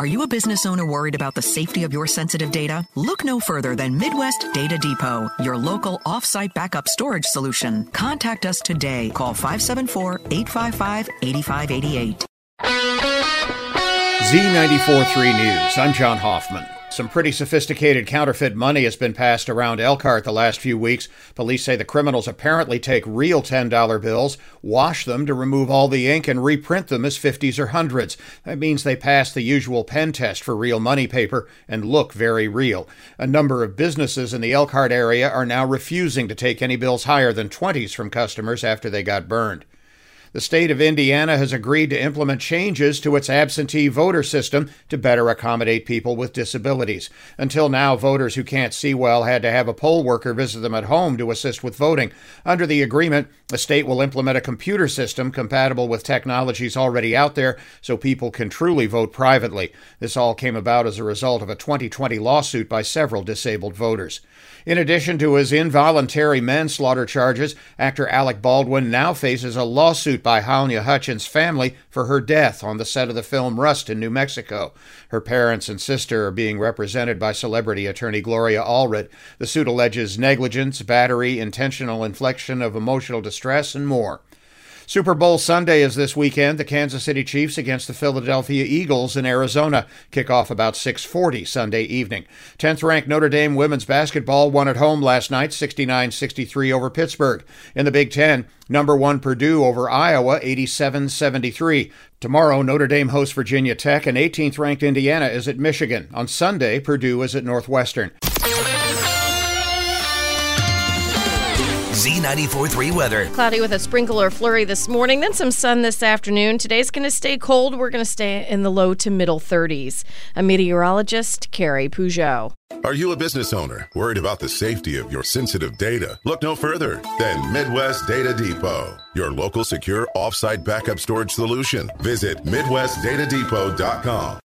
Are you a business owner worried about the safety of your sensitive data? Look no further than Midwest Data Depot, your local offsite backup storage solution. Contact us today. Call 574 855 8588. Z943 News. I'm John Hoffman. Some pretty sophisticated counterfeit money has been passed around Elkhart the last few weeks. Police say the criminals apparently take real $10 bills, wash them to remove all the ink, and reprint them as 50s or 100s. That means they pass the usual pen test for real money paper and look very real. A number of businesses in the Elkhart area are now refusing to take any bills higher than 20s from customers after they got burned. The state of Indiana has agreed to implement changes to its absentee voter system to better accommodate people with disabilities. Until now, voters who can't see well had to have a poll worker visit them at home to assist with voting. Under the agreement, the state will implement a computer system compatible with technologies already out there so people can truly vote privately. This all came about as a result of a 2020 lawsuit by several disabled voters. In addition to his involuntary manslaughter charges, actor Alec Baldwin now faces a lawsuit by Halyna Hutchins' family for her death on the set of the film Rust in New Mexico. Her parents and sister are being represented by celebrity attorney Gloria Allred. The suit alleges negligence, battery, intentional infliction of emotional distress, and more. Super Bowl Sunday is this weekend. The Kansas City Chiefs against the Philadelphia Eagles in Arizona kick off about 6:40 Sunday evening. 10th ranked Notre Dame women's basketball won at home last night 69-63 over Pittsburgh. In the Big 10, number 1 Purdue over Iowa 87-73. Tomorrow Notre Dame hosts Virginia Tech and 18th ranked Indiana is at Michigan. On Sunday, Purdue is at Northwestern. Z94.3 weather. Cloudy with a sprinkle or flurry this morning, then some sun this afternoon. Today's going to stay cold. We're going to stay in the low to middle 30s. A meteorologist, Carrie Peugeot. Are you a business owner worried about the safety of your sensitive data? Look no further than Midwest Data Depot, your local secure offsite backup storage solution. Visit MidwestDataDepot.com.